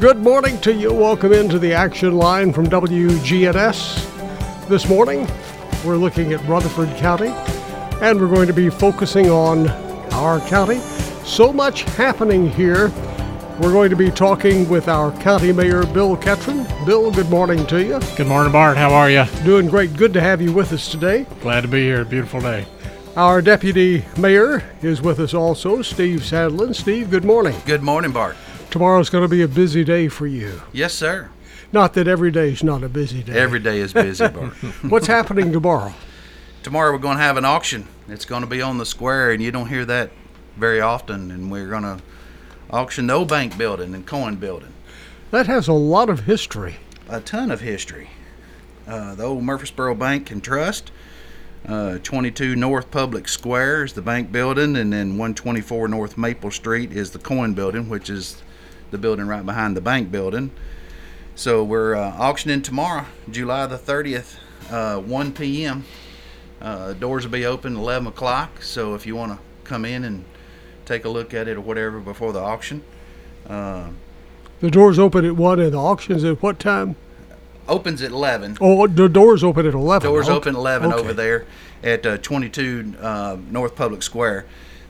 Good morning to you. Welcome into the action line from WGNS. This morning, we're looking at Rutherford County, and we're going to be focusing on our county. So much happening here. We're going to be talking with our county mayor, Bill Ketron. Bill, good morning to you. Good morning, Bart. How are you? Doing great. Good to have you with us today. Glad to be here. Beautiful day. Our deputy mayor is with us also, Steve Sadlin. Steve, good morning. Good morning, Bart. Tomorrow's going to be a busy day for you. Yes, sir. Not that every day is not a busy day. Every day is busy, Bart. What's happening tomorrow? Tomorrow we're going to have an auction. It's going to be on the square, and you don't hear that very often. And we're going to auction the old bank building and coin building. That has a lot of history. A ton of history. Uh, the old Murfreesboro Bank and Trust. Uh, 22 North Public Square is the bank building, and then 124 North Maple Street is the coin building, which is the building right behind the bank building. So we're uh, auctioning tomorrow, July the 30th, uh, 1 p.m. Uh, doors will be open 11 o'clock. So if you want to come in and take a look at it or whatever before the auction, uh, The doors open at 1 and the auction's at what time? opens at 11. Oh, the doors open at 11. Doors Okay. open 11 Okay. over there at uh, 22 uh, North Public Square.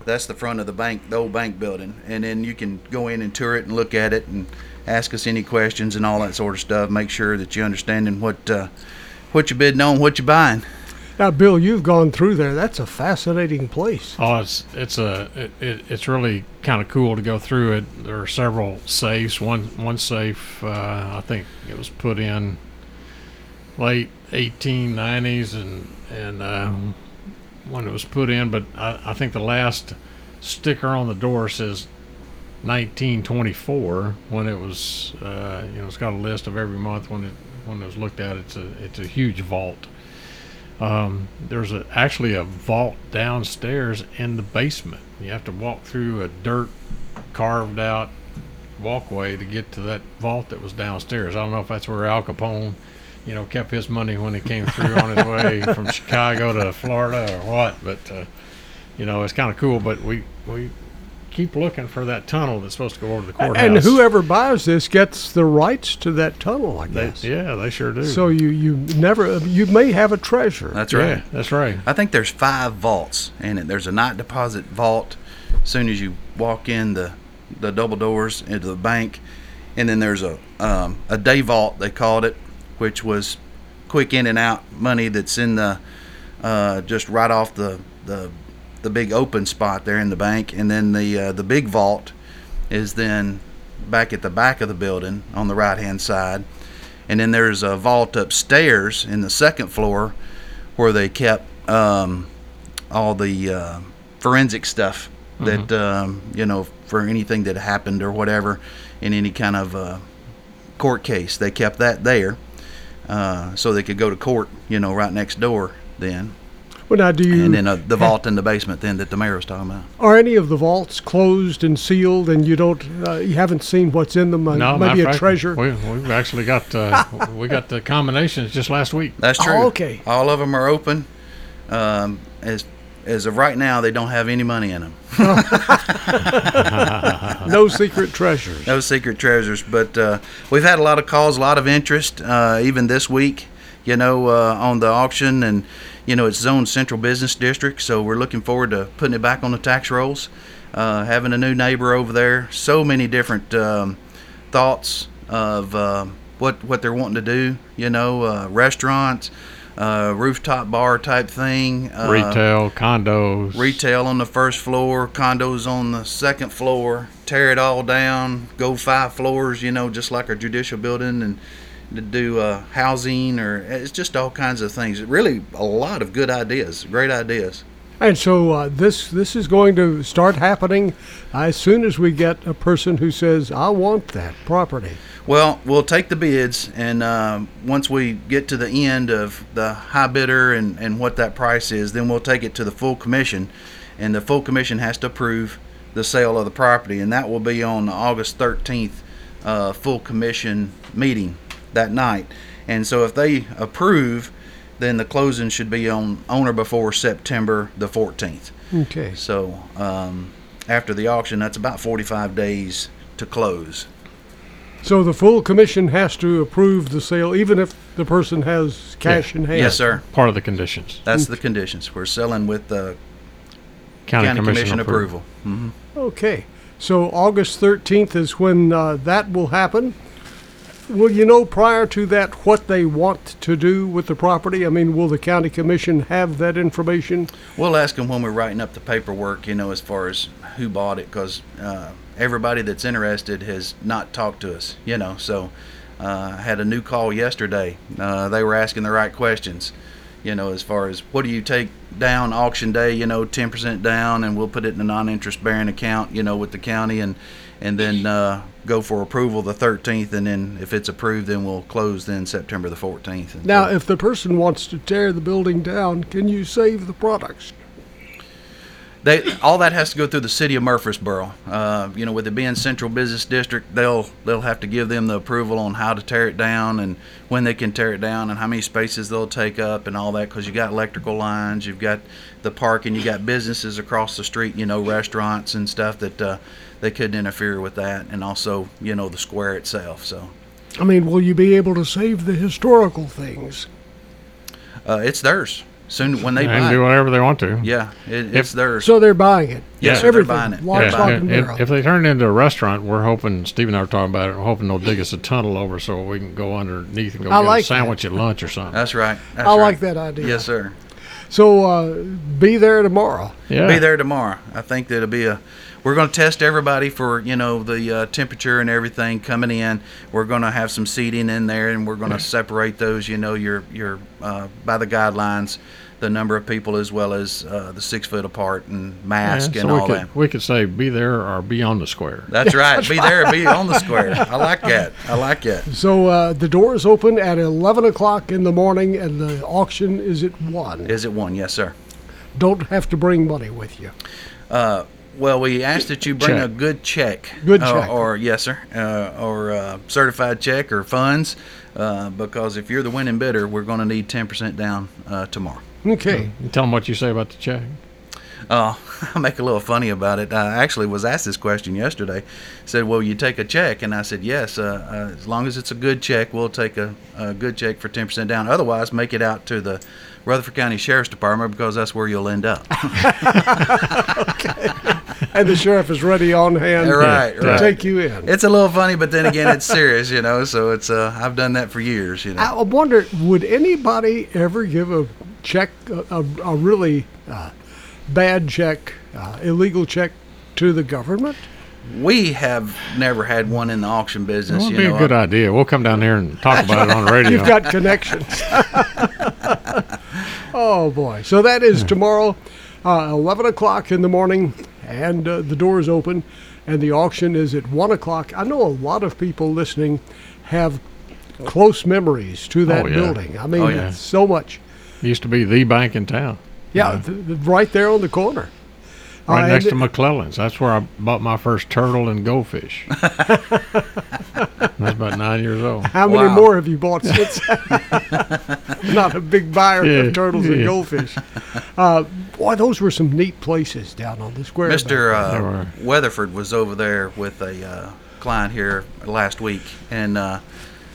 That's the front of the bank, the old bank building, and then you can go in and tour it and look at it and ask us any questions and all that sort of stuff. Make sure that you're understanding what uh, what you're bidding on, what you're buying. Now, Bill, you've gone through there. That's a fascinating place. Oh, it's it's a it, it, it's really kind of cool to go through it. There are several safes. One one safe, uh, I think it was put in late 1890s, and and uh, when it was put in, but I, I think the last sticker on the door says 1924 when it was uh, you know it's got a list of every month when it when it was looked at. It's a it's a huge vault. Um, there's a, actually a vault downstairs in the basement. You have to walk through a dirt carved out walkway to get to that vault that was downstairs. I don't know if that's where Al Capone, you know, kept his money when he came through on his way from Chicago to Florida or what. But uh, you know, it's kind of cool. But we we keep looking for that tunnel that's supposed to go over to the courthouse. And whoever buys this gets the rights to that tunnel, I they, guess. yeah, they sure do. So you, you never, you may have a treasure. That's yeah, right. that's right. I think there's five vaults in it. There's a night deposit vault. As soon as you walk in the the double doors into the bank, and then there's a um, a day vault they called it, which was quick in and out money that's in the uh, just right off the the the big open spot there in the bank, and then the uh, the big vault is then back at the back of the building on the right hand side, and then there's a vault upstairs in the second floor where they kept um, all the uh, forensic stuff that um, you know for anything that happened or whatever in any kind of uh, court case. They kept that there uh, so they could go to court, you know, right next door. Then Well, now, do you, and then uh, the vault in the basement then that the mayor was talking about. are any of the vaults closed and sealed and you don't, uh, you haven't seen what's in them? Uh, No, matter maybe a fact, treasure? We, we've actually got uh, we got the combinations just last week. That's Oh, true. okay. All of them are open. Um, as as of right now, they don't have any money in them. no secret treasures. No secret treasures, but uh, we've had a lot of calls, a lot of interest, uh, even this week. You know, uh, on the auction, and you know it's zoned central business district, so we're looking forward to putting it back on the tax rolls. Uh, having a new neighbor over there, so many different um, thoughts of uh, what what they're wanting to do. You know, uh, restaurants, uh, rooftop bar type thing. Uh, Retail, condos. retail on the first floor, condos on the second floor, tear it all down, go five floors, you know, just like a judicial building, and to do uh, housing or it's just all kinds of things. Really, a lot of good ideas, great ideas. And so uh, this this is going to start happening as soon as we get a person who says, "I want that property." Well, we'll take the bids, and um, once we get to the end of the high bidder and, and what that price is, then we'll take it to the full commission, and the full commission has to approve the sale of the property, and that will be on the August 13th uh, full commission meeting that night. And so if they approve, then the closing should be on on or before September the 14th. Okay. So um, after the auction, that's about 45 days to close. So the full commission has to approve the sale, even if the person has cash in hand. Yes, sir. Part of the conditions. That's the conditions. We're selling with the County, county commission, commission approval. approval. Okay. So August 13th is when uh, that will happen. Will you know prior to that what they want to do with the property? I mean, will the county commission have that information? We'll ask them when we're writing up the paperwork, you know, as far as who bought it, because uh, everybody that's interested has not talked to us, you know. So uh, I had a new call yesterday. Uh, they were asking the right questions, you know, as far as what do you take down auction day, you know, 10% down, and we'll put it in a non-interest bearing account, you know, with the county, and and then uh, go for approval the 13th, and then if it's approved, then we'll close then September the 14th. And Now, if the person wants to tear the building down, can you save the products? They all that has to go through the city of Murfreesboro. Uh, you know, with it being central business district, they'll they'll have to give them the approval on how to tear it down and when they can tear it down and how many spaces they'll take up and all that. Because you got electrical lines, you've got the parking, you got businesses across the street, you know, restaurants and stuff that uh, they couldn't interfere with that, and also you know the square itself. So I mean, will you be able to save the historical things? uh, it's theirs soon when they and buy. do It. whatever they want to. Yeah, it, it's theirs. So they're buying it. Yes, they're everything. buying it. Lock, Yeah. stock, if, if- if they turn it into a restaurant, we're hoping Steve and I were talking about it. We're hoping they'll dig us a tunnel over so we can go underneath and go I get like a sandwich at lunch or something. That's right. That's I right. like that idea. Yes, sir. So uh, be there tomorrow. yeah, be there tomorrow. I think that'll be a. We're going to test everybody for you know the uh, temperature and everything coming in. We're going to have some seating in there, and we're going to separate those. You know, your your uh, by the guidelines, the number of people as well as uh, the six foot apart and Yeah, mask so and we all could, that. We could say be there or be on the square. That's right. Be there. Or be on the square. I like that. I like that. So uh, the doors open at 11 o'clock in the morning, and the auction is at 1. Is it one? Yes, sir. Don't have to bring money with you. Uh, well, we ask that you bring Check. a good check. Good Uh, check. or yes, sir. Uh, or uh, certified check or funds, uh, because if you're the winning bidder, we're going to need 10% down uh, tomorrow. Okay. You tell them what you say about the check. Uh, I make a little funny about it. I actually was asked this question yesterday. Said, "Well, you take a check?" And I said, "Yes. Uh, uh, as long as it's a good check, we'll take a, a good check for 10% down. Otherwise, make it out to the Rutherford County Sheriff's Department because that's where you'll end up." And the sheriff is ready on hand right, to right. take you in. It's a little funny, but then again, it's serious, you know. So it's uh, I've done that for years, you know. I wonder, would anybody ever give a check, a, a, a really uh, bad check, uh, illegal check to the government? We have never had one in the auction That business. would be know, a good idea. We'll come down here and talk about it on the radio. You've got connections. oh boy! So that is tomorrow, uh, eleven o'clock in the morning, and uh, the doors open, and the auction is at one o'clock. I know a lot of people listening have close memories to that Oh, yeah. building. I mean, Oh, yeah. it's so much. Used to be the bank in town, Yeah, th- th- right there on the corner. right Uh, next to McClellan's. That's where I bought my first turtle and goldfish. That's about nine years old. How many more have you bought since? Not a big buyer Yeah, of turtles and goldfish. Uh, boy, those were some neat places down on the square. Mr. Uh. Weatherford was over there with a uh, client here last week, and uh,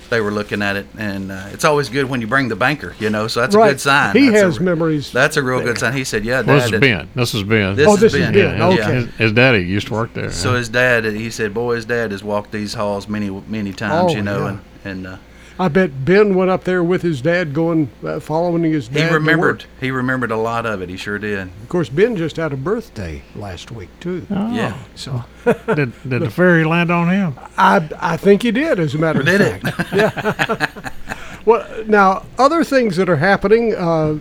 they were looking at it. And uh, it's always good when you bring the banker, you know. So that's Right. a good sign. He That's has re- memories That's a real there. good sign. He said, "Yeah, Well, this Dad." is Ben. This is Ben. This Oh, is this is Ben. Ben. Yeah, Okay. yeah. His, his daddy used to work there. So his dad, he said, "Boy, his dad has walked these halls many, many times, Oh, you know." yeah. And and uh, I bet Ben went up there with his dad, going uh, following his dad. He to remembered. work. He remembered a lot of it. He sure did. Of course, Ben just had a birthday last week too. Yeah. So Did, did the ferry land on him? I I think he did, as a matter of Did it? fact. Yeah. well, now other things that are happening. Uh,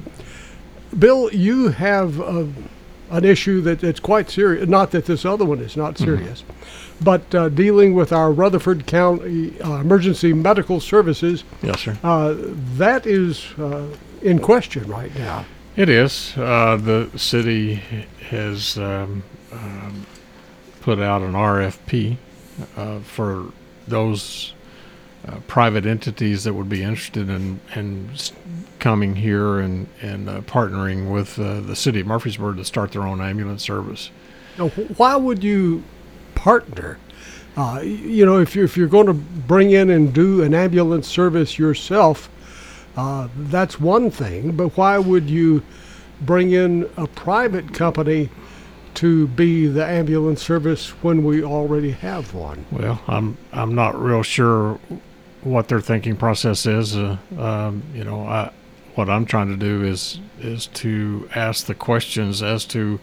Bill, you have uh, an issue that it's quite serious. Not that this other one is not serious, but uh, dealing with our Rutherford County uh, Emergency Medical Services. Yes, sir. Uh, that is uh, in question right now. It is. Uh, the city has um, um, put out an RFP uh, for those uh, private entities that would be interested in, in coming here and, and uh, partnering with uh, the city of Murfreesboro to start their own ambulance service. Now, why would you partner? Uh, you know, if you're, if you're going to bring in and do an ambulance service yourself, uh, that's one thing. But why would you bring in a private company to be the ambulance service when we already have one? Well, I'm I'm not real sure what their thinking process is. Uh, um, you know, I, what I'm trying to do is is to ask the questions as to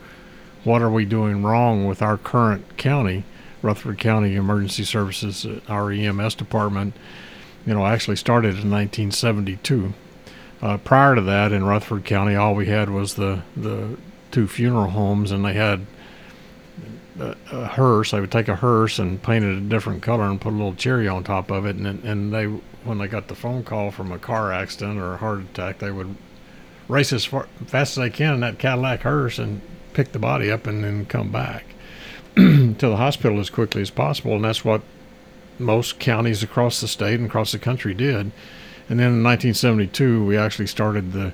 what are we doing wrong with our current county, Rutherford County Emergency Services, uh, our EMS department. You know, actually started in 1972. Uh, prior to that, in Rutherford County, all we had was the the two funeral homes, and they had a, a hearse. They would take a hearse and paint it a different color and put a little cherry on top of it. And and they, when they got the phone call from a car accident or a heart attack, they would race as far, fast as they can in that Cadillac hearse and pick the body up and then come back to the hospital as quickly as possible. And that's what most counties across the state and across the country did. And then in 1972, we actually started the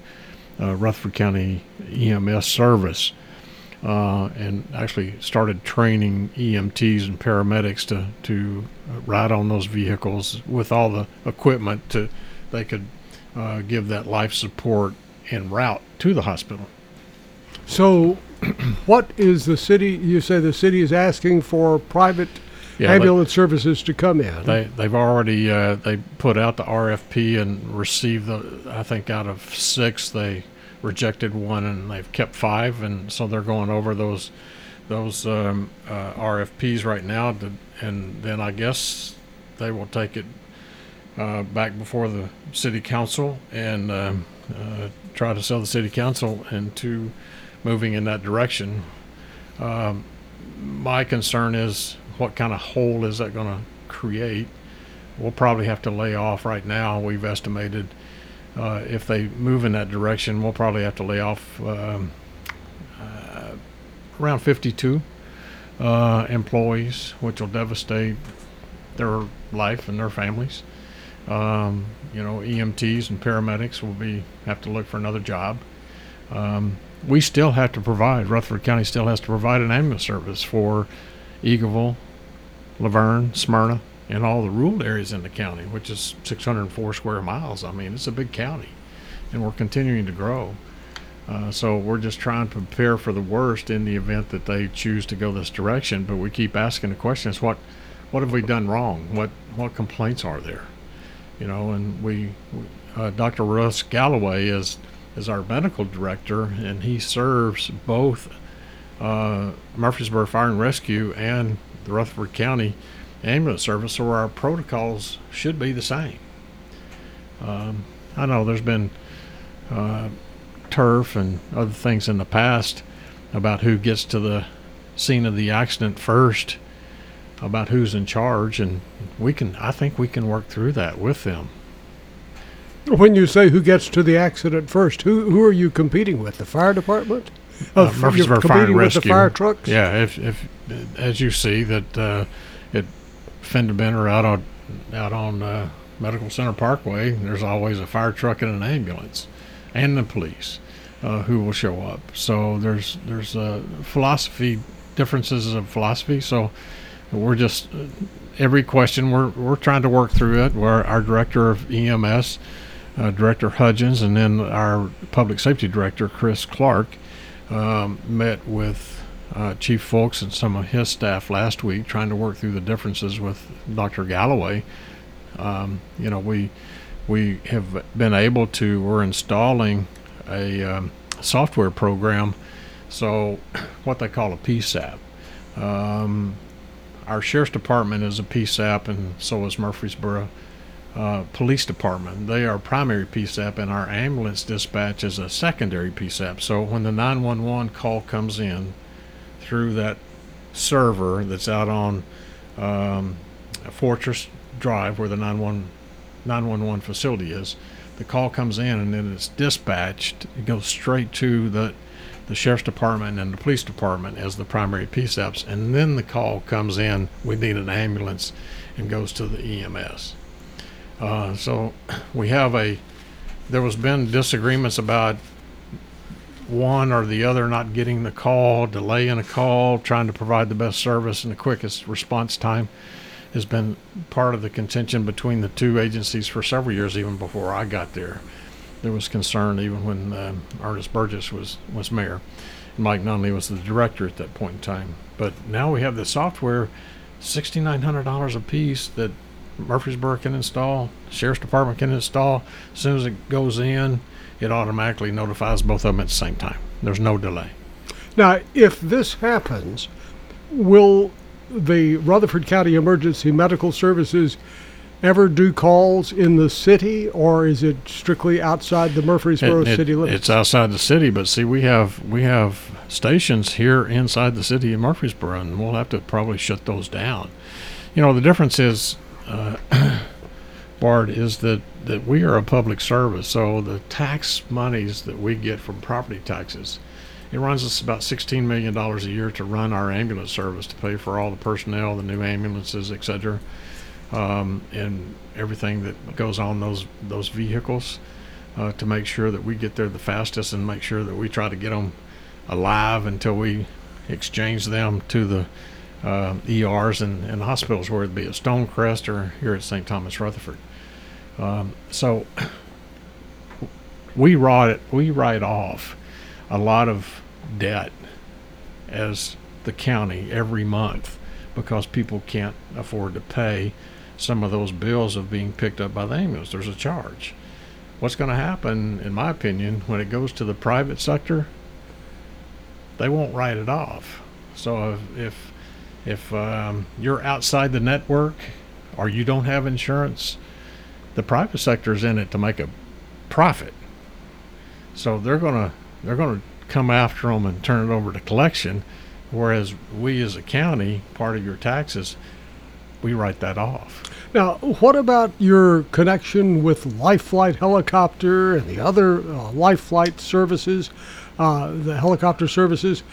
uh, Rutherford County EMS service uh, and actually started training EMTs and paramedics to to ride on those vehicles with all the equipment to they could uh, give that life support en route to the hospital. So, what is the city? You say the city is asking for private Yeah, they- ambulance services to come in. They they've already uh, they put out the RFP and received the I think out of six they rejected one and they've kept five and so they're going over those those um, uh, RFPs right now to, and then I guess they will take it uh, back before the city council and um, uh, try to sell the city council into moving in that direction. Um, my concern is what kind of hole is that going to create? We'll probably have to lay off right now. We've estimated uh, if they move in that direction, we'll probably have to lay off um, uh, around 52 uh, employees, which will devastate their life and their families. Um, you know, EMTs and paramedics will be have to look for another job. Um, we still have to provide. Rutherford County still has to provide an ambulance service for Eagleville, La Vergne, Smyrna, and all the rural areas in the county, which is 604 square miles. I mean, it's a big county, and we're continuing to grow. Uh, so we're just trying to prepare for the worst in the event that they choose to go this direction. But we keep asking the questions: what, what have we done wrong? What, what complaints are there? You know, and we, uh, Dr. Russ Galloway is is our medical director, and he serves both uh, Murfreesboro Fire and Rescue and the Rutherford County Ambulance Service, or our protocols should be the same. Um, I know there's been uh, turf and other things in the past about who gets to the scene of the accident first, about who's in charge, and we can. I think we can work through that with them. When you say who gets to the accident first, who who are you competing with? The fire department? Uh, f- Murfreesboro Fire and with Rescue. the fire trucks. Yeah, if, if as you see that uh, Fender Bender out on out on uh, Medical Center Parkway, there's always a fire truck and an ambulance, and the police uh, who will show up. So there's there's uh, philosophy differences of philosophy. So we're just uh, every question we're we're trying to work through it. Where our director of EMS, uh, Director Hudgens, and then our public safety director Chris Clark um, met with uh, Chief Foulks and some of his staff last week, trying to work through the differences with Dr. Galloway. Um, you know, we we have been able to. We're installing a um, software program, so what they call a PSAP. Um, our sheriff's department is a PSAP, and so is Murfreesboro uh, Police Department. They are primary PSAP, and our ambulance dispatch is a secondary PSAP. So when the 911 call comes in through that server that's out on um, Fortress Drive, where the 911 911 facility is, the call comes in and then it's dispatched. It goes straight to the the sheriff's department and the police department as the primary PSAPs, and then the call comes in. We need an ambulance, and goes to the EMS. Uh, so we have a. There was been disagreements about one or the other not getting the call, delaying a call, trying to provide the best service and the quickest response time has been part of the contention between the two agencies for several years, even before I got there. There was concern even when uh, Ernest Burgess was, was mayor. Mike Nunley was the director at that point in time. But now we have the software, $6,900 a piece that Murfreesboro can install, Sheriff's Department can install. As soon as it goes in, it automatically notifies both of them at the same time. There's no delay. Now, if this happens, will the Rutherford County Emergency Medical Services ever do calls in the city, or is it strictly outside the Murfreesboro It- it- city limits? It's outside the city, but see, we have we have stations here inside the city of Murfreesboro, and we'll have to probably shut those down. You know, the difference is, uh, Bart, is that that we are a public service, so the tax monies that we get from property taxes. It runs us about $16 million a year to run our ambulance service, to pay for all the personnel, the new ambulances, et cetera, um, and everything that goes on those those vehicles uh, to make sure that we get there the fastest and make sure that we try to get them alive until we exchange them to the uh, ERs and, and hospitals, whether it be at Stonecrest or here at St. Thomas Rutherford. Um, so we write we write off a lot of debt as the county every month because people can't afford to pay some of those bills of being picked up by the ambulance. There's a charge. What's going to happen, in my opinion, when it goes to the private sector? They won't write it off. So if if, um, you're outside the network or you don't have insurance, the private sector is in it to make a profit. So they're gonna they're gonna come after them and turn it over to collection, whereas we as a county, part of your taxes, we write that off. Now, what about your connection with Life Flight Helicopter and the other uh, Life Flight services, uh, the helicopter services?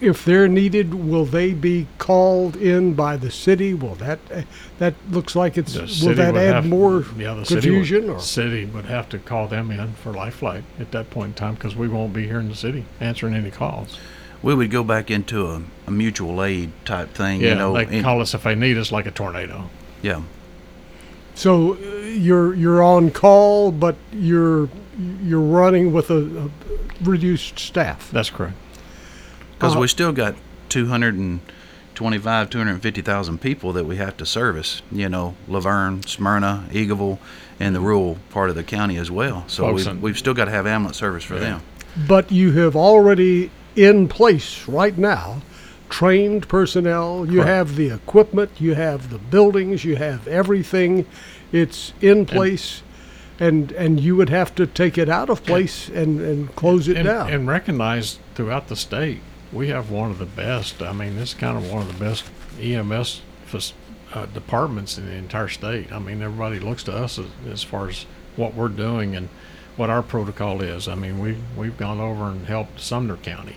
If they're needed, will they be called in by the city? Will that uh, that looks like it's The will city that would add have- more yeah, the confusion? City would, or city would have to call them in for life flight at that point in time because we won't be here in the city answering any calls. We would go back into a, a mutual aid type thing. Yeah, you know, they call us if they need us, like a tornado. yeah. so uh, you're you're on call, but you're you're running with a, a reduced staff. That's correct. because Uh, we still got 225 250,000 people that we have to service you know La Vergne Smyrna Eagleville and the rural part of the county as well so we've, in- we've still got to have ambulance service for Yeah. them But you have already in place right now trained personnel. You Correct. have the equipment, you have the buildings, you have everything. It's in place. And, and you would have to take it out of place and, and close it and, down. and recognized throughout the state, we have one of the best. I mean, this is kind of one of the best EMS uh, departments in the entire state. I mean, everybody looks to us as, as far as what we're doing and what our protocol is. I mean, we we've gone over and helped Sumner County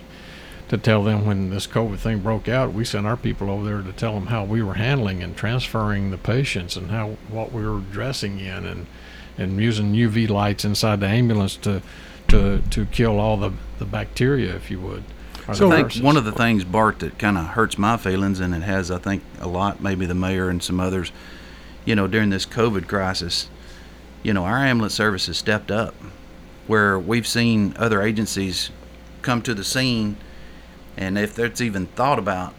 to tell them when this COVID thing broke out. We sent our people over there to tell them how we were handling and transferring the patients and how what we were dressing in and and using UV lights inside the ambulance to to to kill all the the bacteria, if you would. So- I think one of the things Bart that kind of hurts my feelings and it has I think a lot maybe the mayor and some others you know during this COVID crisis you know our ambulance service has stepped up where we've seen other agencies come to the scene and if there's even thought about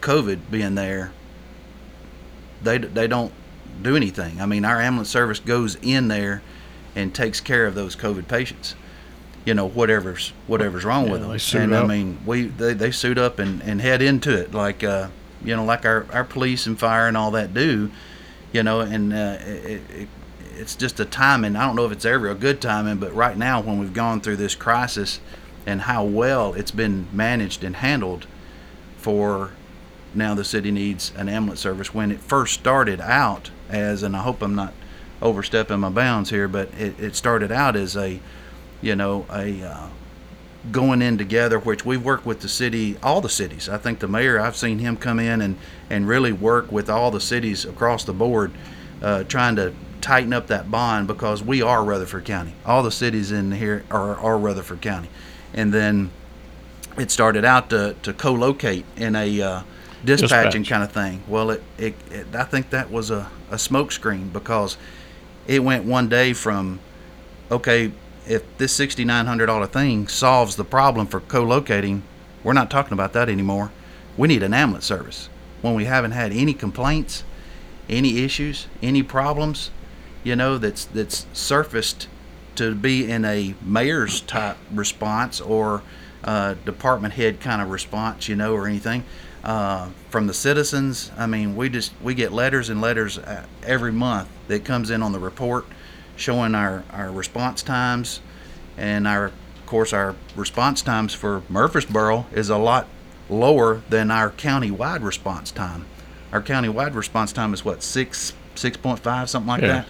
COVID being there they they don't do anything. I mean, our ambulance service goes in there and takes care of those COVID patients. You know, whatever's whatever's wrong Yeah, with them. they suit and I mean, we they, they suit up and, and head into it like uh, you know, like our, our police and fire and all that do. You know, and uh, it, it, it's just a timing. I don't know if it's ever a good timing, but right now when we've gone through this crisis and how well it's been managed and handled for now the city needs an ambulance service. When it first started out as, and I hope I'm not overstepping my bounds here, but it, it started out as a, you know, a uh, going in together, which we've worked with the city, all the cities. I think the mayor, I've seen him come in and, and really work with all the cities across the board, uh, trying to tighten up that bond because we are Rutherford County. All the cities in here are, are Rutherford County. And then it started out to, to co-locate in a uh, dispatching Dispatch. kind of thing. Well, it, it, it I think that was a, a smoke screen because it went one day from okay, if this sixty nine hundred dollar thing solves the problem for co-locating, we're not talking about that anymore. We need an ambulance service. When we haven't had any complaints, any issues, any problems, you know, that's that's surfaced to be in a mayor's type response or uh, department head kind of response, you know, or anything uh, from the citizens. I mean, we just we get letters and letters uh, every month that comes in on the report showing our our response times and our of course our response times for Murfreesboro is a lot lower than our county-wide response time. Our county-wide response time is what six six point five something like Yeah. that.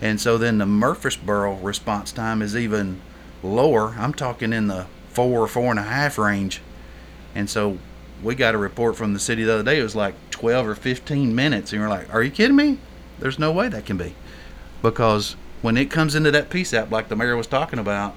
And so then the Murfreesboro response time is even lower. I'm talking in the four, four and a half range. And so we got a report from the city the other day. It was like 12 or 15 minutes. And you're like, are you kidding me? There's no way that can be. Because when it comes into that PSAP, like the mayor was talking about,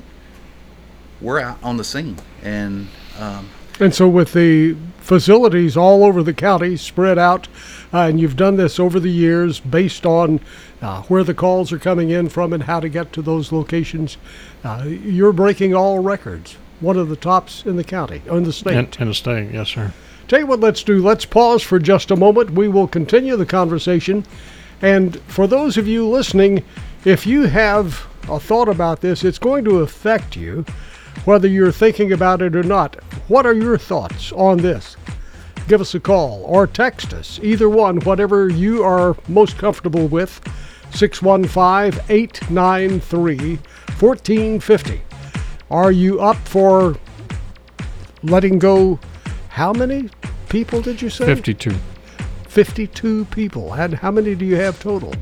we're out on the scene. And um, And so, with the facilities all over the county spread out, uh, and you've done this over the years based on uh, where the calls are coming in from and how to get to those locations, uh, you're breaking all records. One of the tops in the county, in the state. In, in the state, yes, sir. Tell you what, let's do. Let's pause for just a moment. We will continue the conversation. And for those of you listening, if you have a thought about this, it's going to affect you, whether you're thinking about it or not. What are your thoughts on this? Give us a call or text us, either one, whatever you are most comfortable with. 615 893 1450. Are you up for letting go? How many people did you say? 52. 52 people. And how many do you have total?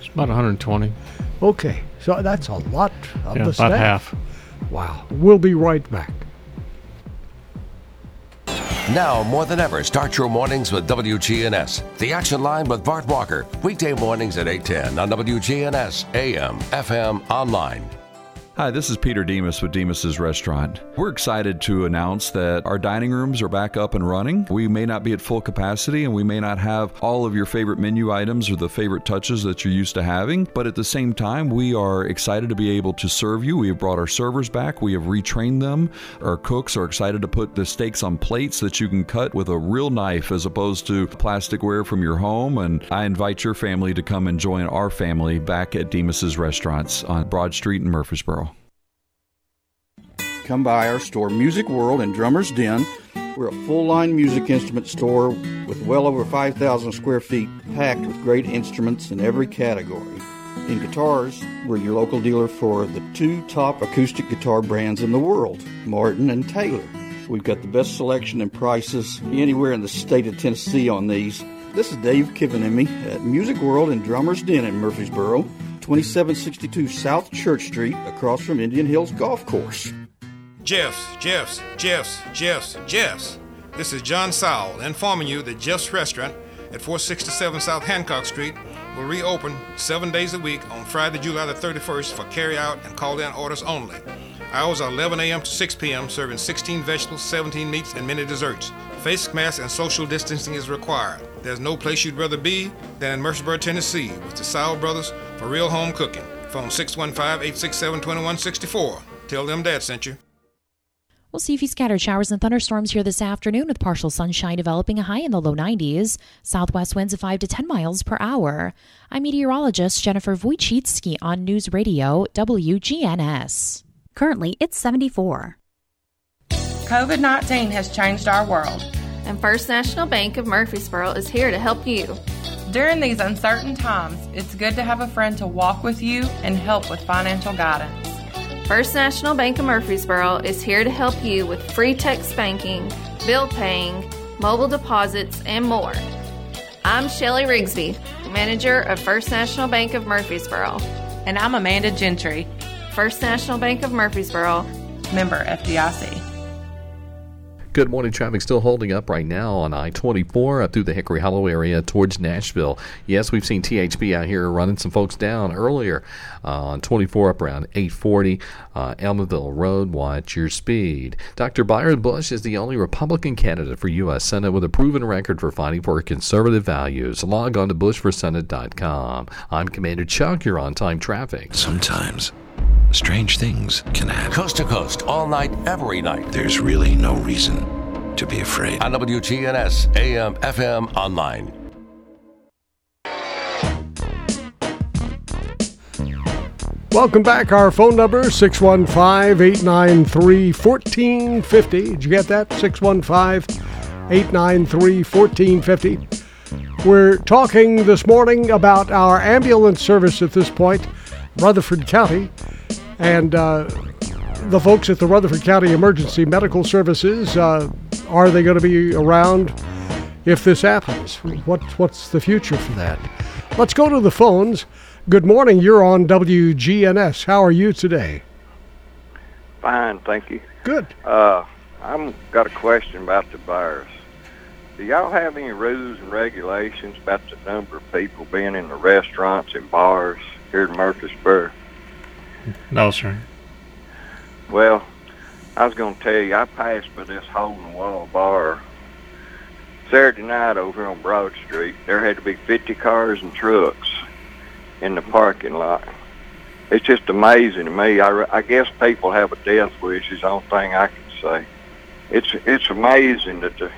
It's about 120. Okay, so that's a lot of Yeah, the about half. Wow. We'll be right back. Now more than ever, start your mornings with WGNS. The Action Line with Bart Walker. Weekday mornings at 810 on WGNS, AM, FM, online. Hi, this is Peter Demos with Demos's Restaurant. We're excited to announce that our dining rooms are back up and running. We may not be at full capacity and we may not have all of your favorite menu items or the favorite touches that you're used to having, but at the same time, we are excited to be able to serve you. We have brought our servers back, we have retrained them. Our cooks are excited to put the steaks on plates that you can cut with a real knife as opposed to plasticware from your home. And I invite your family to come and join our family back at Demos's Restaurants on Broad Street in Murfreesboro. Come by our store, Music World and Drummer's Den. We're a full line music instrument store with well over 5,000 square feet packed with great instruments in every category. In guitars, we're your local dealer for the two top acoustic guitar brands in the world, Martin and Taylor. We've got the best selection and prices anywhere in the state of Tennessee on these. This is Dave Kivenemy at Music World and Drummer's Den in Murfreesboro, 2762 South Church Street, across from Indian Hills Golf Course. Jeff's, Jeff's, Jeff's, Jeff's, Jeff's. This is John Sowell informing you that Jeff's Restaurant at 467 South Hancock Street will reopen seven days a week on Friday, July the 31st for carry out and call in orders only. Hours are 11 a.m. to 6 p.m., serving 16 vegetables, 17 meats, and many desserts. Face masks and social distancing is required. There's no place you'd rather be than in Murfreesboro, Tennessee, with the Sowell Brothers for real home cooking. Phone 615 867 2164. Tell them Dad sent you. We'll see a few scattered showers and thunderstorms here this afternoon with partial sunshine developing a high in the low 90s. Southwest winds of 5 to 10 miles per hour. I'm meteorologist Jennifer Wojcicki on News Radio WGNS. Currently, it's 74. COVID 19 has changed our world. And First National Bank of Murfreesboro is here to help you. During these uncertain times, it's good to have a friend to walk with you and help with financial guidance. First National Bank of Murfreesboro is here to help you with free text banking, bill paying, mobile deposits, and more. I'm Shelly Rigsby, manager of First National Bank of Murfreesboro. And I'm Amanda Gentry, First National Bank of Murfreesboro, member FDIC. Good morning. Traffic still holding up right now on I 24 up through the Hickory Hollow area towards Nashville. Yes, we've seen THP out here running some folks down earlier uh, on 24 up around 840 uh, Road. Watch your speed. Dr. Byron Bush is the only Republican candidate for U.S. Senate with a proven record for fighting for conservative values. Log on to bushforsenate.com. I'm Commander Chuck. You're on time traffic. Sometimes strange things can happen. Coast to coast, all night, every night. There's really no reason to be afraid. On WGNS, AM, FM, online. Welcome back. Our phone number 615-893-1450. Did you get that? 615-893-1450. We're talking this morning about our ambulance service at this point, Rutherford County, and uh, the folks at the Rutherford County Emergency Medical Services. Uh, are they going to be around if this happens? What, what's the future for that? Let's go to the phones. Good morning. You're on WGNS. How are you today? Fine, thank you. Good. Uh, I'm got a question about the virus. Do y'all have any rules and regulations about the number of people being in the restaurants and bars here in Murfreesboro? No, sir. Well, I was going to tell you, I passed by this hole in the wall bar Saturday night over on Broad Street. There had to be 50 cars and trucks in the parking lot. It's just amazing to me. I, I guess people have a death wish is the only thing I can say. It's it's amazing that the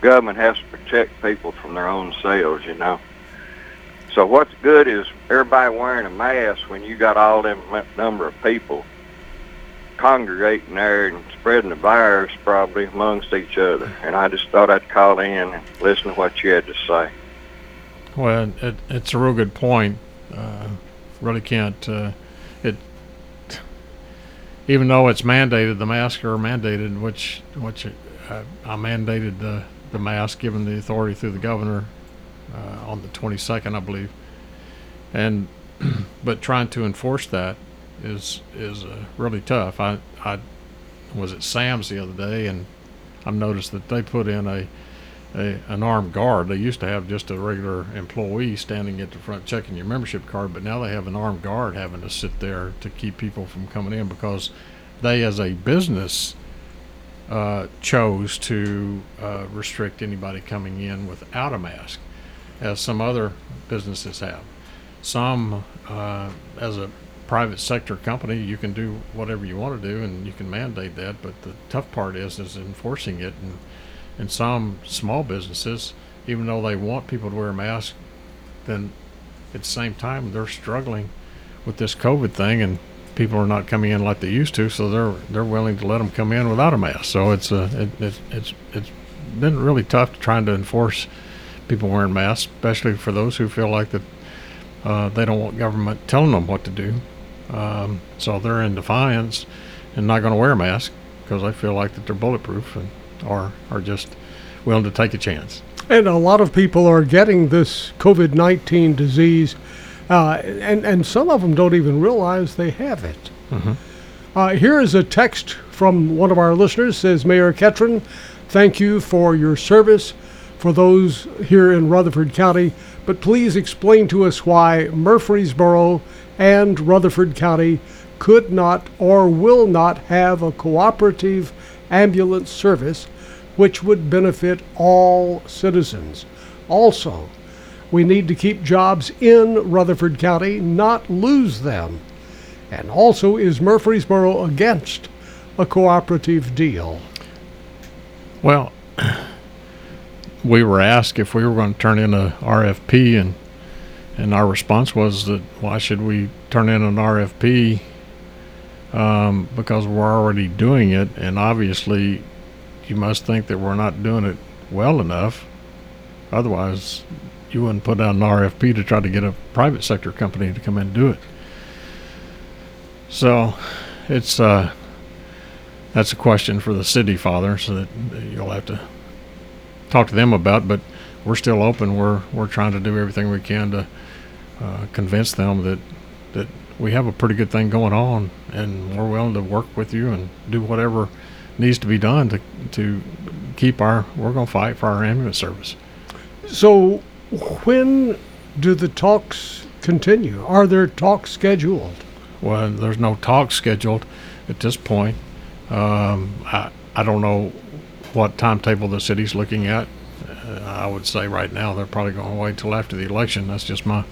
government has to protect people from their own selves, you know. So what's good is everybody wearing a mask when you got all them number of people congregating there and spreading the virus probably amongst each other. And I just thought I'd call in and listen to what you had to say. Well, it, it's a real good point. Uh, really can't. Uh, it even though it's mandated, the masks are mandated, which which uh, I mandated the the mask, given the authority through the governor uh, on the 22nd, I believe. And but trying to enforce that is is uh, really tough. I I was at Sam's the other day, and I noticed that they put in a, a an armed guard. They used to have just a regular employee standing at the front checking your membership card, but now they have an armed guard having to sit there to keep people from coming in because they, as a business, uh, chose to uh, restrict anybody coming in without a mask, as some other businesses have. Some, uh, as a private sector company, you can do whatever you want to do, and you can mandate that. But the tough part is is enforcing it. And in some small businesses, even though they want people to wear a mask, then at the same time they're struggling with this COVID thing, and people are not coming in like they used to. So they're they're willing to let them come in without a mask. So it's a it, it's it's it's been really tough trying to enforce people wearing masks, especially for those who feel like that uh, they don't want government telling them what to do. Um, so they're in defiance and not going to wear a mask because they feel like that they're bulletproof and or are just willing to take a chance. And a lot of people are getting this COVID 19 disease, uh, and, and some of them don't even realize they have it. Uh, here is a text from one of our listeners says, Mayor Ketron, thank you for your service for those here in Rutherford County, but please explain to us why Murfreesboro and Rutherford County could not or will not have a cooperative ambulance service which would benefit all citizens. Also, we need to keep jobs in Rutherford County, not lose them. And also, is Murfreesboro against a cooperative deal? Well, we were asked if we were going to turn in a RFP, and and our response was that why should we turn in an RFP? Um, because we're already doing it, and obviously, you must think that we're not doing it well enough. Otherwise, you wouldn't put out an RFP to try to get a private sector company to come in and do it. So, it's uh, that's a question for the city, Father, so that you'll have to talk to them about. But we're still open. We're we're trying to do everything we can to uh, convince them that that we have a pretty good thing going on, and we're willing to work with you and do whatever needs to be done to to keep our. We're going to fight for our ambulance service. So, when do the talks continue? Are there talks scheduled? Well, there's no talks scheduled at this point. Um, I I don't know what timetable the city's looking at. Uh, I would say right now they're probably going to wait till after the election. That's just my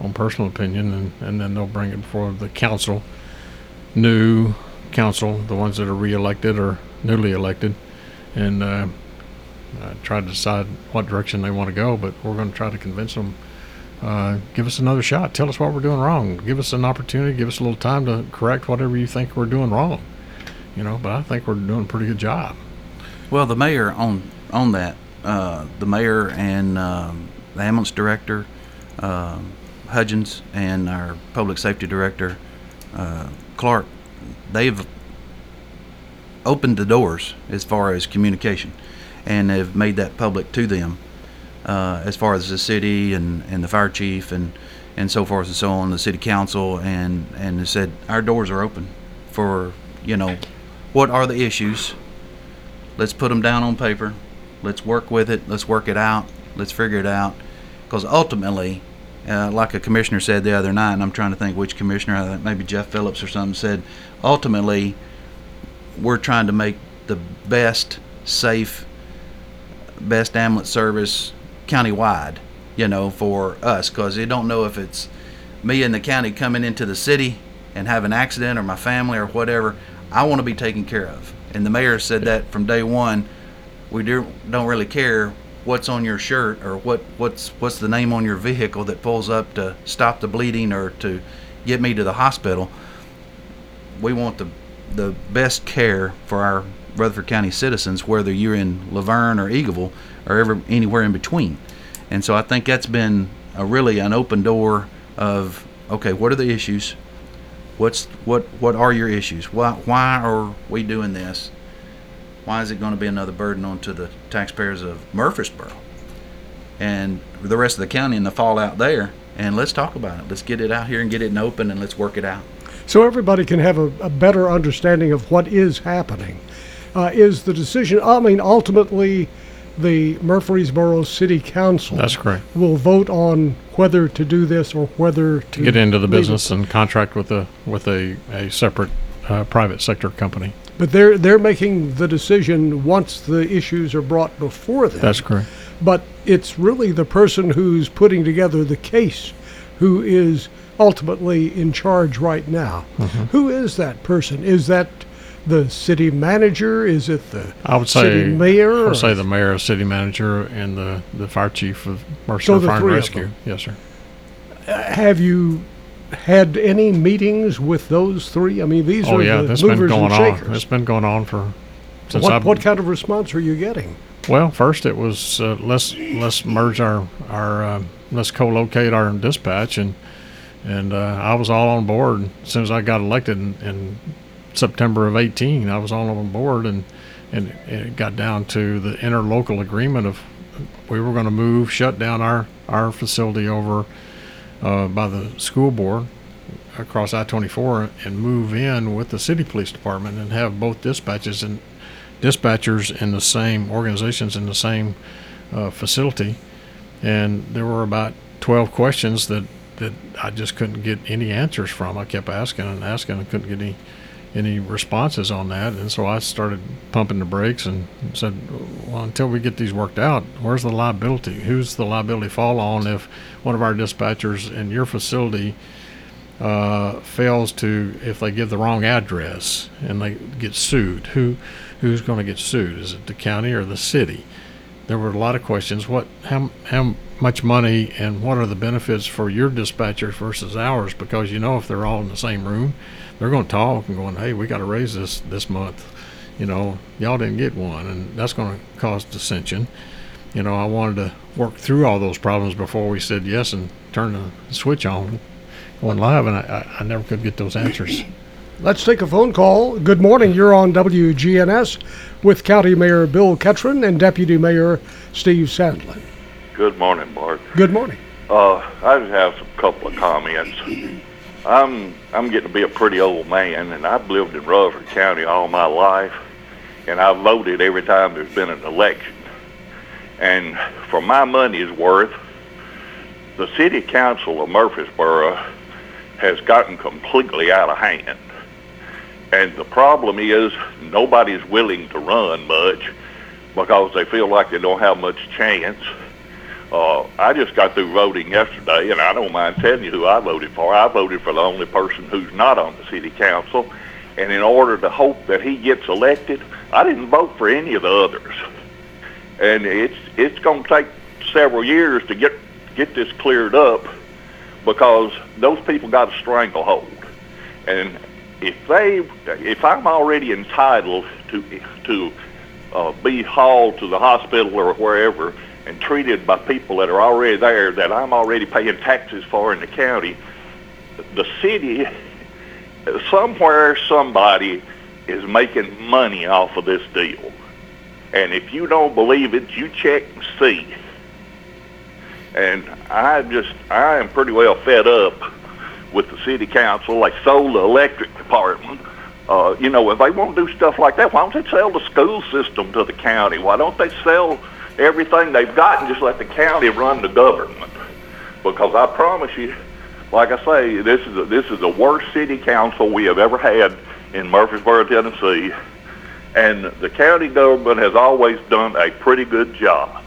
own personal opinion, and, and then they'll bring it before the council, new council, the ones that are reelected or newly elected, and uh, try to decide what direction they want to go. But we're going to try to convince them. Uh, give us another shot. Tell us what we're doing wrong. Give us an opportunity. Give us a little time to correct whatever you think we're doing wrong. You know, but I think we're doing a pretty good job. Well, the mayor on on that, uh, the mayor and um, the ambulance director, um Hudgens, and our public safety director, uh, Clark, they've opened the doors as far as communication, and have made that public to them, uh, as far as the city and, and the fire chief and and so forth and so on, the city council, and and they said our doors are open for you know what are the issues let's put them down on paper. Let's work with it. Let's work it out. Let's figure it out. Because ultimately uh, like a commissioner said the other night and i'm trying to think which commissioner I think maybe jeff phillips or something said ultimately we're trying to make the best safe best ambulance service countywide you know for us. Because they don't know if it's me in the county coming into the city and have an accident or my family or whatever i want to be taken care of and the mayor said that from day one. We do, don't really care what's on your shirt or what what's what's the name on your vehicle that pulls up to stop the bleeding or to get me to the hospital. We want the the best care for our Rutherford County citizens, whether you're in La Vergne or Eagleville or ever anywhere in between. And so I think that's been a really an open door of okay, what are the issues? What's what what are your issues? Why why are we doing this? Why is it going to be another burden onto the taxpayers of Murfreesboro and the rest of the county and the fallout there? And let's talk about it. Let's get it out here and get it open and let's work it out. So everybody can have a, a better understanding of what is happening. Uh, is the decision, I mean, ultimately, the Murfreesboro City Council That's correct. will vote on whether to do this or whether to, to get into the leave it. business and contract with a with a, a separate uh, private sector company. But they're they're making the decision once the issues are brought before them. That's correct. But it's really the person who's putting together the case who is ultimately in charge right now. Mhm. Who is that person? Is that the city manager? Is it the I would city say mayor? I or- would say the mayor, city manager, and the, the fire chief of Murfreesboro Fire and Rescue. Yes, sir. Uh, Have you had any meetings with those three? I mean, these oh are yeah, the that's been movers going and on. shakers. It's been going on for since what, I've what kind of response are you getting? Well, first it was uh, let's let's merge our our uh, let's co-locate our dispatch and and uh, I was all on board as soon as I got elected in, in September of eighteen. I was all on board and and it got down to the interlocal agreement of we were going to move shut down our our facility over uh, by the school board across I-24 and move in with the city police department and have both dispatches and dispatchers in the same organizations in the same uh, facility. And there were about 12 questions that, that I just couldn't get any answers from. I kept asking and asking and couldn't get any any responses on that. And so I started pumping the brakes and said, well, until we get these worked out, where's the liability? Who's the liability fall on if one of our dispatchers in your facility uh, fails to, if they give the wrong address and they get sued, who who's going to get sued? Is it the county or the city? There were a lot of questions. What, how, how much money, and what are the benefits for your dispatchers versus ours? Because you know, if they're all in the same room, they're going to talk and going, "Hey, we got to raise this this month." You know, y'all didn't get one, and that's going to cause dissension. You know, I wanted to work through all those problems before we said yes and turn the switch on, going live, and I, I, I never could get those answers. Let's take a phone call. Good morning. You're on WGNS with County Mayor Bill Ketron and Deputy Mayor Steve Sandlin. Good morning, Bart. Good morning. Uh, I just have a couple of comments. I'm I'm getting to be a pretty old man, and I've lived in Rutherford County all my life, and I've voted every time there's been an election. And for my money's worth, the city council of Murfreesboro has gotten completely out of hand. And the problem is nobody's willing to run much because they feel like they don't have much chance. Uh, I just got through voting yesterday, and I don't mind telling you who I voted for. I voted for the only person who's not on the city council, and in order to hope that he gets elected, I didn't vote for any of the others. And it's it's going to take several years to get get this cleared up because those people got a stranglehold, and if they if I'm already entitled to to uh, be hauled to the hospital or wherever and treated by people that are already there that I'm already paying taxes for in the county, the city, somewhere somebody is making money off of this deal. And if you don't believe it, you check and see. And I just, I am pretty well fed up with the city council. They sold the electric department. Uh, you know, if they want to do stuff like that, why don't they sell the school system to the county? Why don't they sell everything they've got and just let the county run the government? Because I promise you, like I say, this is a, this is the worst city council we have ever had in Murfreesboro, Tennessee, and the county government has always done a pretty good job.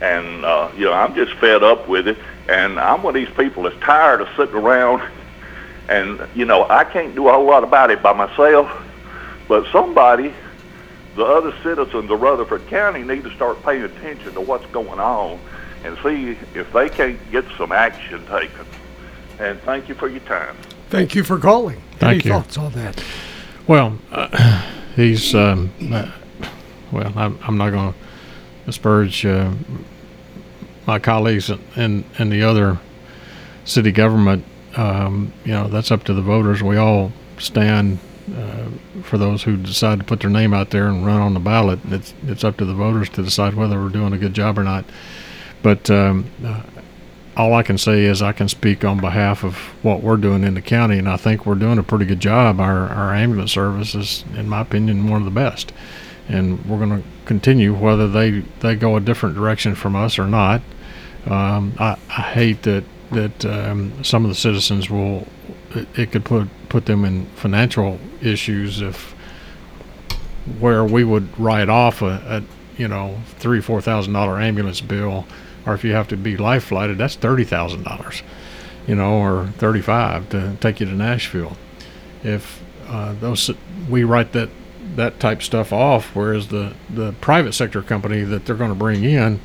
And uh, you know, I'm just fed up with it, and I'm one of these people that's tired of sitting around. And you know, I can't do a whole lot about it by myself, but somebody the other citizens of Rutherford County need to start paying attention to what's going on and see if they can't get some action taken. And thank you for your time. Thank you for calling. Thank Any you. thoughts on that? Well, uh, he's um, uh, well. I'm, I'm not going to disparage uh, my colleagues in in the other city government. Um, you know, that's up to the voters. We all stand uh, for those who decide to put their name out there and run on the ballot. It's it's up to the voters to decide whether we're doing a good job or not. But um, uh, all I can say is I can speak on behalf of what we're doing in the county, and I think we're doing a pretty good job. Our our ambulance service is, in my opinion, one of the best, and we're going to continue whether they they go a different direction from us or not. Um, I, I hate that that um, some of the citizens will it, it could put put them in financial issues if where we would write off a, a you know three four thousand dollar ambulance bill or if you have to be life flighted that's thirty thousand dollars you know or 35 to take you to Nashville. If uh, those we write that that type stuff off whereas the the private sector company that they're going to bring in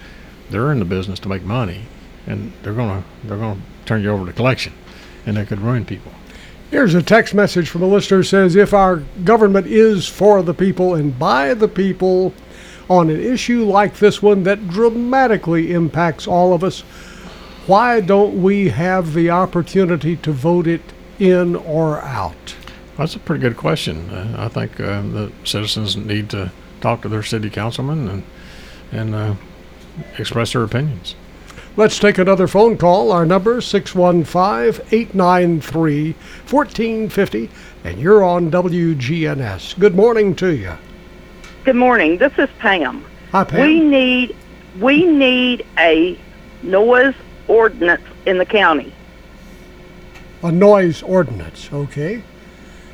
they're in the business to make money and they're going to they're to turn you over to collection and they could ruin people Here's a text message from a listener says if our government is for the people and by the people on an issue like this one that dramatically impacts all of us, why don't we have the opportunity to vote it in or out? That's a pretty good question. Uh, I think uh, the citizens need to talk to their city councilman and and uh, express their opinions. Let's take another phone call. Our number 615-893-1450 and you're on WGNS. Good morning to you. Good morning. This is Pam. Hi Pam. We need we need a noise ordinance in the county. a noise ordinance, okay?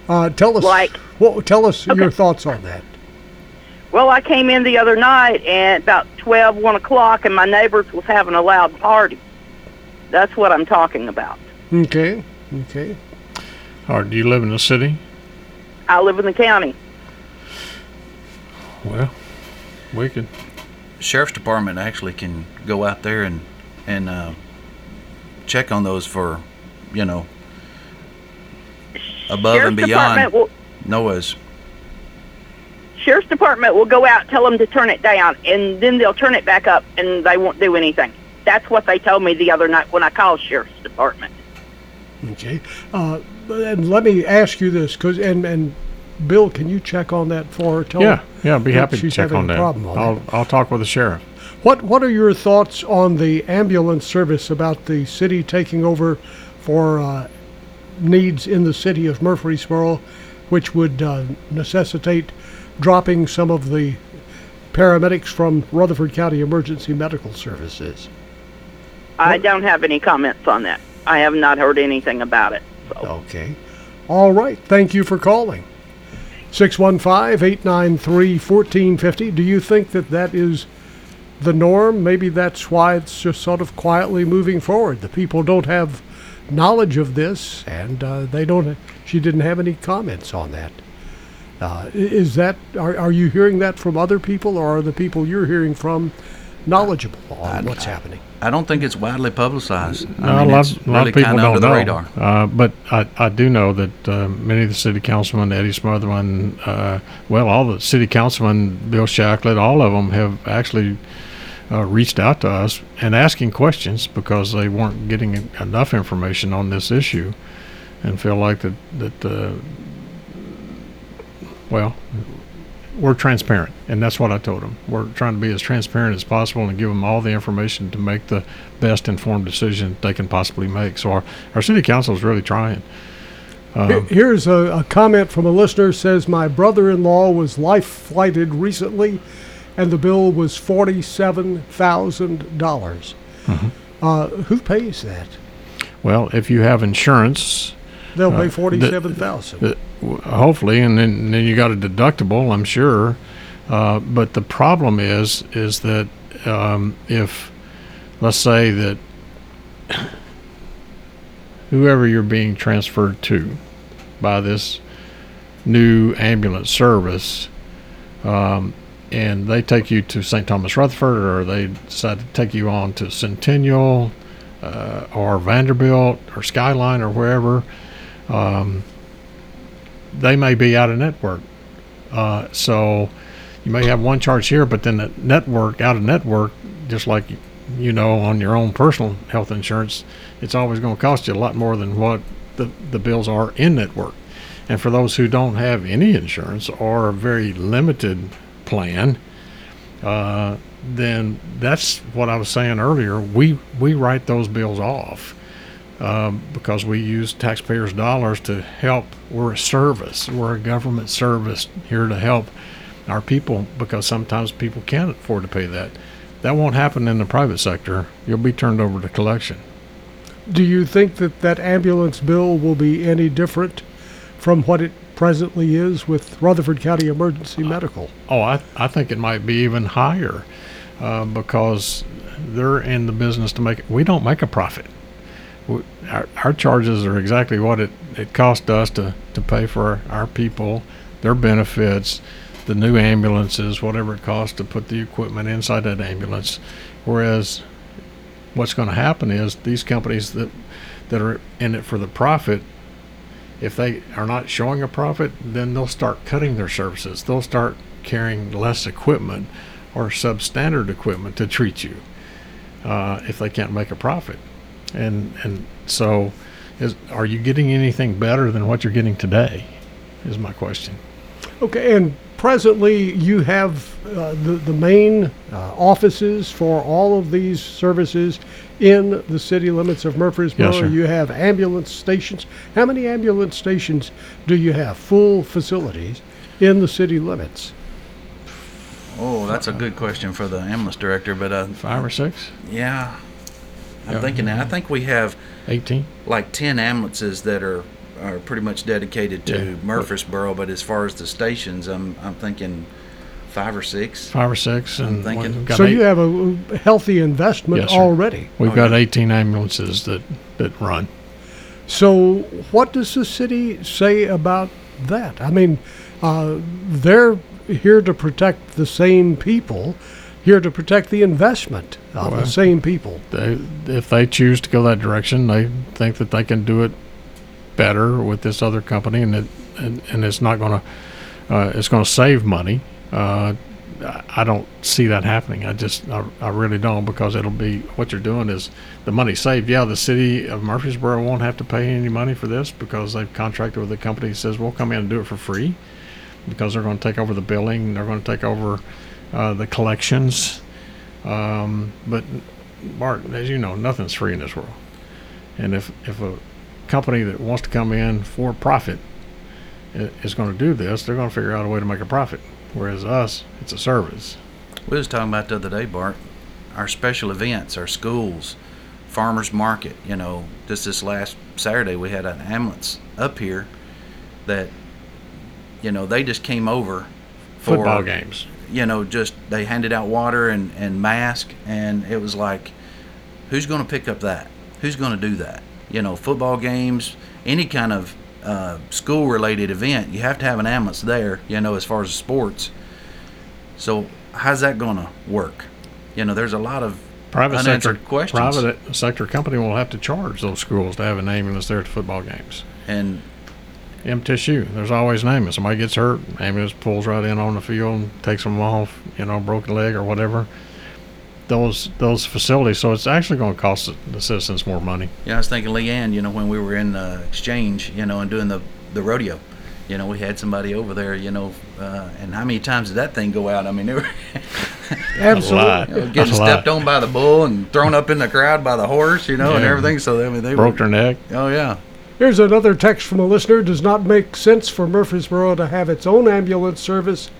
Uh, tell us Like- what tell us your thoughts on that. Well, I came in the other night at about twelve, one o'clock, and my neighbors was having a loud party. That's what I'm talking about. Okay. Okay. Or do you live in the city? I live in the county. Well, we could. Sheriff's Department actually can go out there and and uh, check on those for, you know, above Sheriff's and beyond Department will, noise. Sheriff's Department will go out, tell them to turn it down, and then they'll turn it back up, and they won't do anything. That's what they told me the other night when I called Sheriff's Department. Okay. Uh, and let me ask you this, cause and and Bill, can you check on that for her? Tell yeah, her yeah, I'd be that happy to she's check having on a that. Problem on I'll that. I'll talk with the sheriff. What What are your thoughts on the ambulance service about the city taking over for uh, needs in the city of Murfreesboro, which would uh, necessitate dropping some of the paramedics from Rutherford County Emergency Medical Services? I don't have any comments on that. I have not heard anything about it. Okay. All right. Thank you for calling. 615-893-1450. Do you think that that is the norm? Maybe that's why it's just sort of quietly moving forward. The people don't have knowledge of this, and uh, they don't. She didn't have any comments on that. Uh, is that are, are you hearing that from other people, or are the people you're hearing from knowledgeable on what's happening? I don't think it's widely publicized. No, I mean, a lot, it's a lot really of people don't under the know. radar. Uh, but I, I do know that uh, many of the city councilmen, Eddie Smotherman, uh, well, all the city councilmen, Bill Shacklett, all of them have actually uh, reached out to us and asking questions because they weren't getting enough information on this issue, and feel like that that uh, well, we're transparent, and that's what I told them. We're trying to be as transparent as possible and give them all the information to make the best informed decision they can possibly make. So our, our city council is really trying. Um, Here's a, a comment from a listener says my brother-in-law was life flighted recently, and the bill was forty-seven thousand dollars. Mhm. Uh, who pays that? well, if you have insurance, They'll uh, pay forty-seven thousand. hopefully, and then, and then you got a deductible, I'm sure. Uh, but the problem is, is that um, if, let's say that whoever you're being transferred to by this new ambulance service, um, and they take you to St. Thomas Rutherford, or they decide to take you on to Centennial, uh, or Vanderbilt, or Skyline, or wherever. Um, they may be out of network. Uh, so you may have one charge here, but then the network, out of network, just like you know on your own personal health insurance, it's always going to cost you a lot more than what the, the bills are in network. And for those who don't have any insurance or a very limited plan, uh, then that's what I was saying earlier. We we write those bills off um, because we use taxpayers' dollars to help. We're a service. We're a government service here to help our people because sometimes people can't afford to pay that. That won't happen in the private sector. You'll be turned over to collection. Do you think that that ambulance bill will be any different from what it presently is with Rutherford County Emergency Medical? Oh, I, I think it might be even higher uh, because they're in the business to make. it. We don't make a profit. Our, our charges are exactly what it, it cost us to, to pay for our, our people, their benefits, the new ambulances, whatever it costs to put the equipment inside that ambulance. Whereas what's going to happen is these companies that that are in it for the profit if they are not showing a profit, then they'll start cutting their services. They'll start carrying less equipment or substandard equipment to treat you uh, if they can't make a profit. And and so, is are you getting anything better than what you're getting today? Is my question. Okay, and presently you have uh, the, the main uh, offices for all of these services in the city limits of Murfreesboro. Yes, sir. You have ambulance stations. How many ambulance stations do you have? Full facilities in the city limits? Oh, that's a good question for the ambulance director, but uh, five or six. Yeah, I'm Yeah. thinking that. I think we have eighteen, like ten ambulances that are are pretty much dedicated to Yeah. Murfreesboro. But as far as the stations, I'm I'm thinking five or six. Five or six, I'm and thinking. one- So eight- you have a a healthy investment Yes, already. We've Oh, got yeah. 18 ambulances that that run. So, what does the city say about that? I mean, uh, they're here to protect the same people, here to protect the investment of Well, the same people. They, if they choose to go that direction, they think that they can do it better with this other company, and it and, and it's not going to uh, it's going to save money. Uh, I- don't see that happening. I just I, I really don't because it'll be what you're doing is the money saved. Yeah, the city of Murfreesboro won't have to pay any money for this because they've contracted with a company that says we'll come in and do it for free because they're going to take over the billing, they're going to take over uh, the collections. Um, but Bart, as you know, nothing's free in this world. And if if a company that wants to come in for profit is going to do this, they're going to figure out a way to make a profit. Whereas us, it's a service. We was talking about the other day, Bart. Our special events, our schools, farmers market. You know, just this last Saturday we had an ambulance up here that, you know, they just came over for Football games. You know, just they handed out water and and mask, and it was like, who's going to pick up that? Who's going to do that? You know, football games, any kind of uh, school related event, you have to have an ambulance there. You know, as far as sports. So how's that going to work? You know, there's a lot of Private unanswered sector, questions. private sector company will have to charge those schools to have an ambulance there at the football games. And MTSU, there's always an ambulance. Somebody gets hurt, ambulance pulls right in on the field, and takes them off. You know, broken leg or whatever. Those those facilities. So it's actually going to cost the- the citizens more money. Yeah, I was thinking Leanne, you know, when we were in uh, exchange, you know, and doing the, the rodeo, you know, we had somebody over there, you know, uh, and how many times did that thing go out? I mean, they were Absolutely. you know, getting stepped on by the bull and thrown up in the crowd by the horse, you know, and everything. So, I mean, they Broke were, their neck. Oh, yeah. Here's another text from a listener. Does not make sense for Murfreesboro to have its own ambulance service.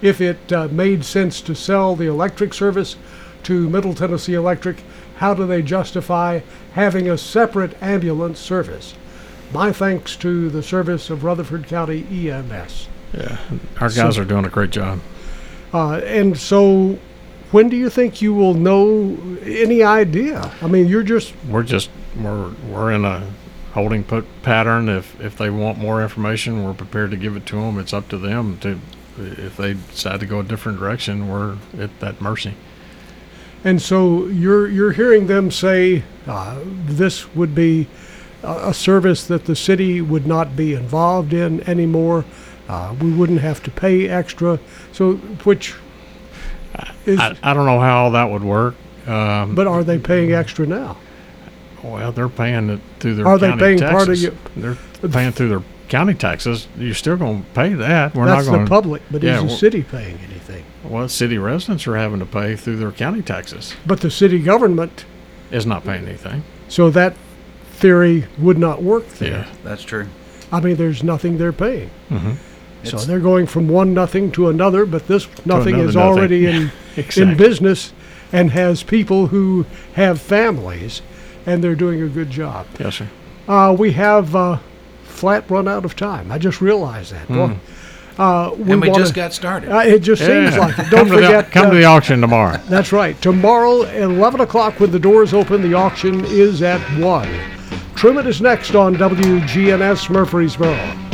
If it uh, made sense to sell the electric service to Middle Tennessee Electric, how do they justify having a separate ambulance service? My thanks to the service of Rutherford County EMS. Yeah, our guys So- are doing a great job. Uh, and so, when do you think you will know any idea? I mean, you're just We're just we're we're in a holding put pattern. If if they want more information, we're prepared to give it to them. It's up to them to if they decide to go a different direction. We're at that mercy. And so you're you're hearing them say uh, this would be a, service that the city would not be involved in anymore. Uh, we wouldn't have to pay extra. So which is I, I don't know how that would work. Um, but are they paying extra now? Well, they're paying it through their Are they paying taxes. part of you- They're paying through their county taxes. You're still going to pay that. We're That's not going the public, but yeah, is the city paying anything? Well, city residents are having to pay through their county taxes. But the city government, Is not paying anything. so that theory would not work there. Yeah. That's true. I mean, there's nothing they're paying. Mhm. So It's- they're going from one nothing to another, but this nothing is nothing. already in Exactly. in business and has people who have families, and they're doing a good job. Yes, sir. Uh, we have uh, flat run out of time. I just realized that. Boy, uh, And we wanna- just got started. Uh, it just seems Yeah. like it. Don't come to the- forget. come uh, to the auction tomorrow. that's right. Tomorrow, at 11 o'clock, when the doors open, the auction is at 1. Truman is next on WGNS Murfreesboro.